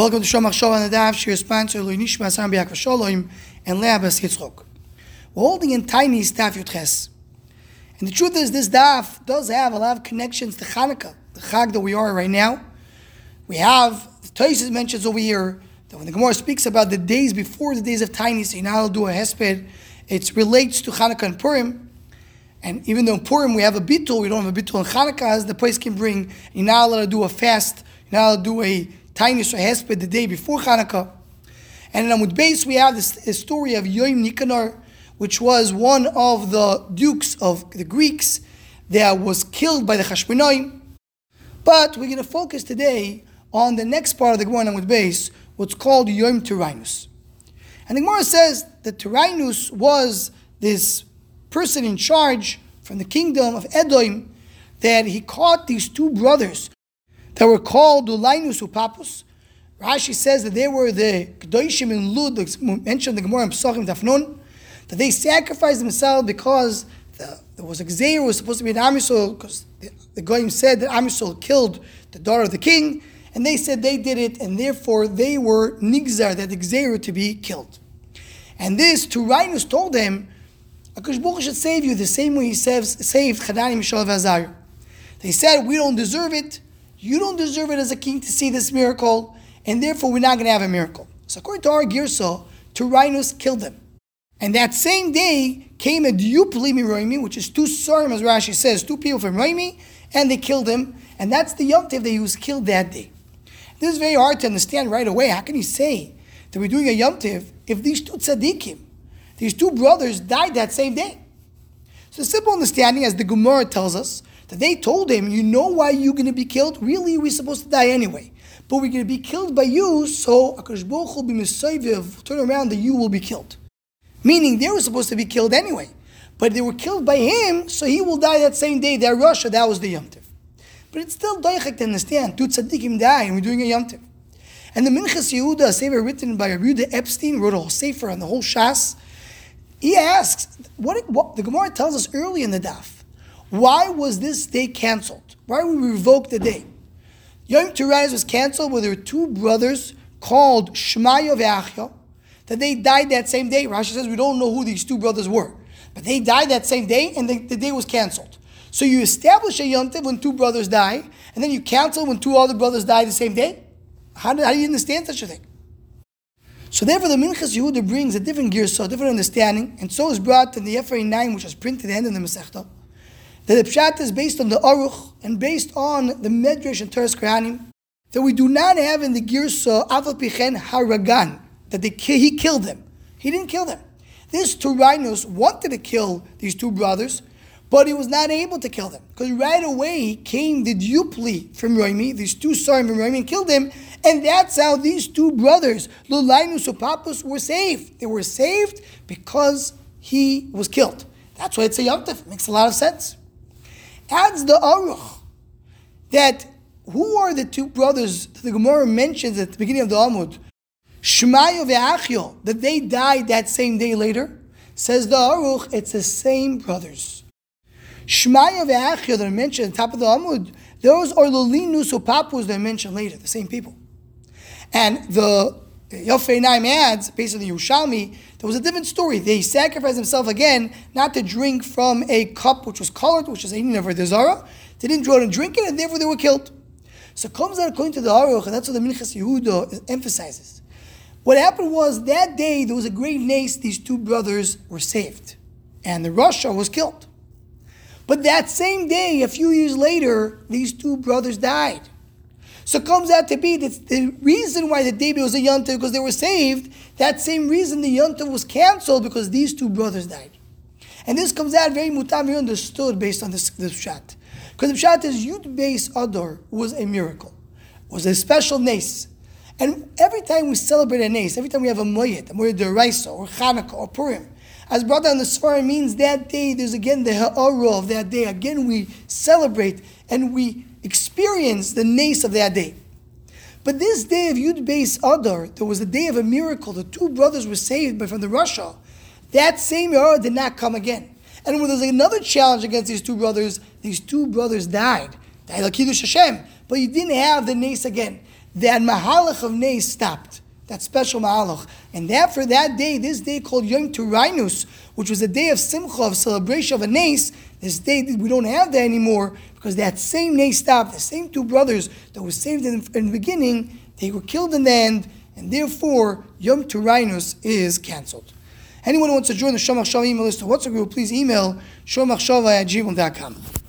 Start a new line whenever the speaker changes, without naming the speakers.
Welcome to Shomach Shov and Daf, Shir sponsor Lui Nishma Sam Biak Shalom and Lea Bas Yitzchok. We're holding in tiny Daf Yutches. And the truth is, this Daf does have a lot of connections to Hanukkah, the Chag that we are right now. We have, the Toysis mentions over here, that when the Gemara speaks about the days before the days of tiny, so you now do a Hesped, it relates to Hanukkah and Purim. And even though in Purim we have a bitul, we don't have a bitul in Hanukkah, as the place can bring, allowed to do a fast, allowed to do a tiny Hesped the day before Hanukkah. And in Amud Beis, we have this, story of Yoim Nikanor, which was one of the dukes of the Greeks that was killed by the Chashmonaim. But we're going to focus today on the next part of the Gemara in Amud Beis, what's called Yom Tyrannus. And the Gemara says that Tyrannus was this person in charge from the kingdom of Edom that he caught these two brothers that were called Ulainus Upapus. Rashi says that they were the Kedoshim in Lud, mentioned in the Gemara in Pesachim Tafnun, that they sacrificed themselves because the, there was a Gzeir was supposed to be an Amisol, because the, the Goyim said that Amisol killed the daughter of the king, and they said they did it, and therefore they were Nigzar, that Gzeir to be killed. And this, Tyrannus told them, Akash should save you the same way he saves, saved Chadani Mishal Vazar. They said, We don't deserve it. You don't deserve it as a king to see this miracle, and therefore we're not going to have a miracle. So according to our Girsa, Tyrannus killed them. And that same day came a Diupli Miroimi, which is two Sarim, as Rashi says, two people from Roimi, and they killed him. And that's the Yom Tov that he was killed that day. This is very hard to understand right away. How can you say that we're doing a Yom Tov if these two tzaddikim, these two brothers, died that same day? So, simple understanding, as the Gemara tells us, that they told him, You know why you're going to be killed? Really, we're supposed to die anyway. But we're going to be killed by you, so Akash will be turn around that you will be killed. Meaning they were supposed to be killed anyway. But they were killed by him, so he will die that same day. That rasha, that was the Yom Tiv. But it's still doichek to understand. Two tzaddikim die, and we're doing a Yom Tiv. And the Minchas Yehuda, a sefer written by Yehuda Epstein, wrote a whole sefer on the whole Shas. He asks, what, what the Gemara tells us early in the daf, why was this day canceled? Why we revoke the day? Yom Tyrannus was canceled there were two brothers called Shmaya Ve'achya, that they died that same day. Rashi says we don't know who these two brothers were, but they died that same day, and the, the day was canceled. So you establish a Yom when two brothers die, and then you cancel when two other brothers die the same day. How do, how do you understand such a thing? So therefore, the Minchas Yehuda brings a different gear, so a different understanding, and so is brought in the Ephraim 9, which was printed at the end of the Masechta, that the Pshat is based on the Aruch and based on the Medrash and Toras Kohanim, that we do not have in the Girsa Aval Pichen Haragan, that they, he killed them. He didn't kill them. This Tyrannus wanted to kill these two brothers, but he was not able to kill them. Because right away came the Dupli from Roimi, these two Sarim from Roimi, and killed him. And that's how these two brothers, Lulainus and Papus, were saved. They were saved because he was killed. That's why it's a Yomtiv. Makes a lot of sense. Adds the Aruch that who are the two brothers that the Gemara mentions at the beginning of the Amud? Shmaya ve'achyo, that they died that same day later. Says the Aruch, it's the same brothers. Shmaya ve'achyo that are mentioned at the top of the Amud, those are Lulinus or Papus that are mentioned later, the same people. And the Yofei Einayim adds, based on the Yerushalmi, there was a different story. They sacrificed themselves again, not to drink from a cup which was colored, which is the Zara. They didn't draw it and drink it, and therefore they were killed. So comes out according to the Aruch, and that's what the Minchas Yehuda emphasizes. What happened was that day there was a great nace, these two brothers were saved, and the rasha was killed. But that same day, a few years later, these two brothers died. So it comes out to be that the reason why the day was a yontif because they were saved, that same reason the yontif was canceled because these two brothers died. And this comes out very mutam, understood based on this, this shot. Because the shot is Yud Beis Ador was a miracle, was a special nace. And every time we celebrate a nace, every time we have a moyed, a moyed deraisa, or Chanukah, or Purim, as brought down the Sfarim means that day, there's again the ha'ara of that day. Again, we celebrate and we experience the nace of that day. But this day of Yud Beis Adar, there was a day of a miracle. The two brothers were saved but from the rasha. That same era did not come again. And when there's another challenge against these two brothers, these two brothers died. Died Kiddush Hashem. But you didn't have the nace again. that Mahalach of Nei stopped. That special Mahalach. And therefore, that day, this day called Yom Turainus, which was a day of Simcha, of celebration of a Nes, this day we don't have that anymore because that same Nes stopped. The same two brothers that were saved in, in the beginning, they were killed in the end, and therefore Yom Turainus is cancelled. Anyone who wants to join the Shomach Shava email list to WhatsApp group, please email shomachshava at gmail.com.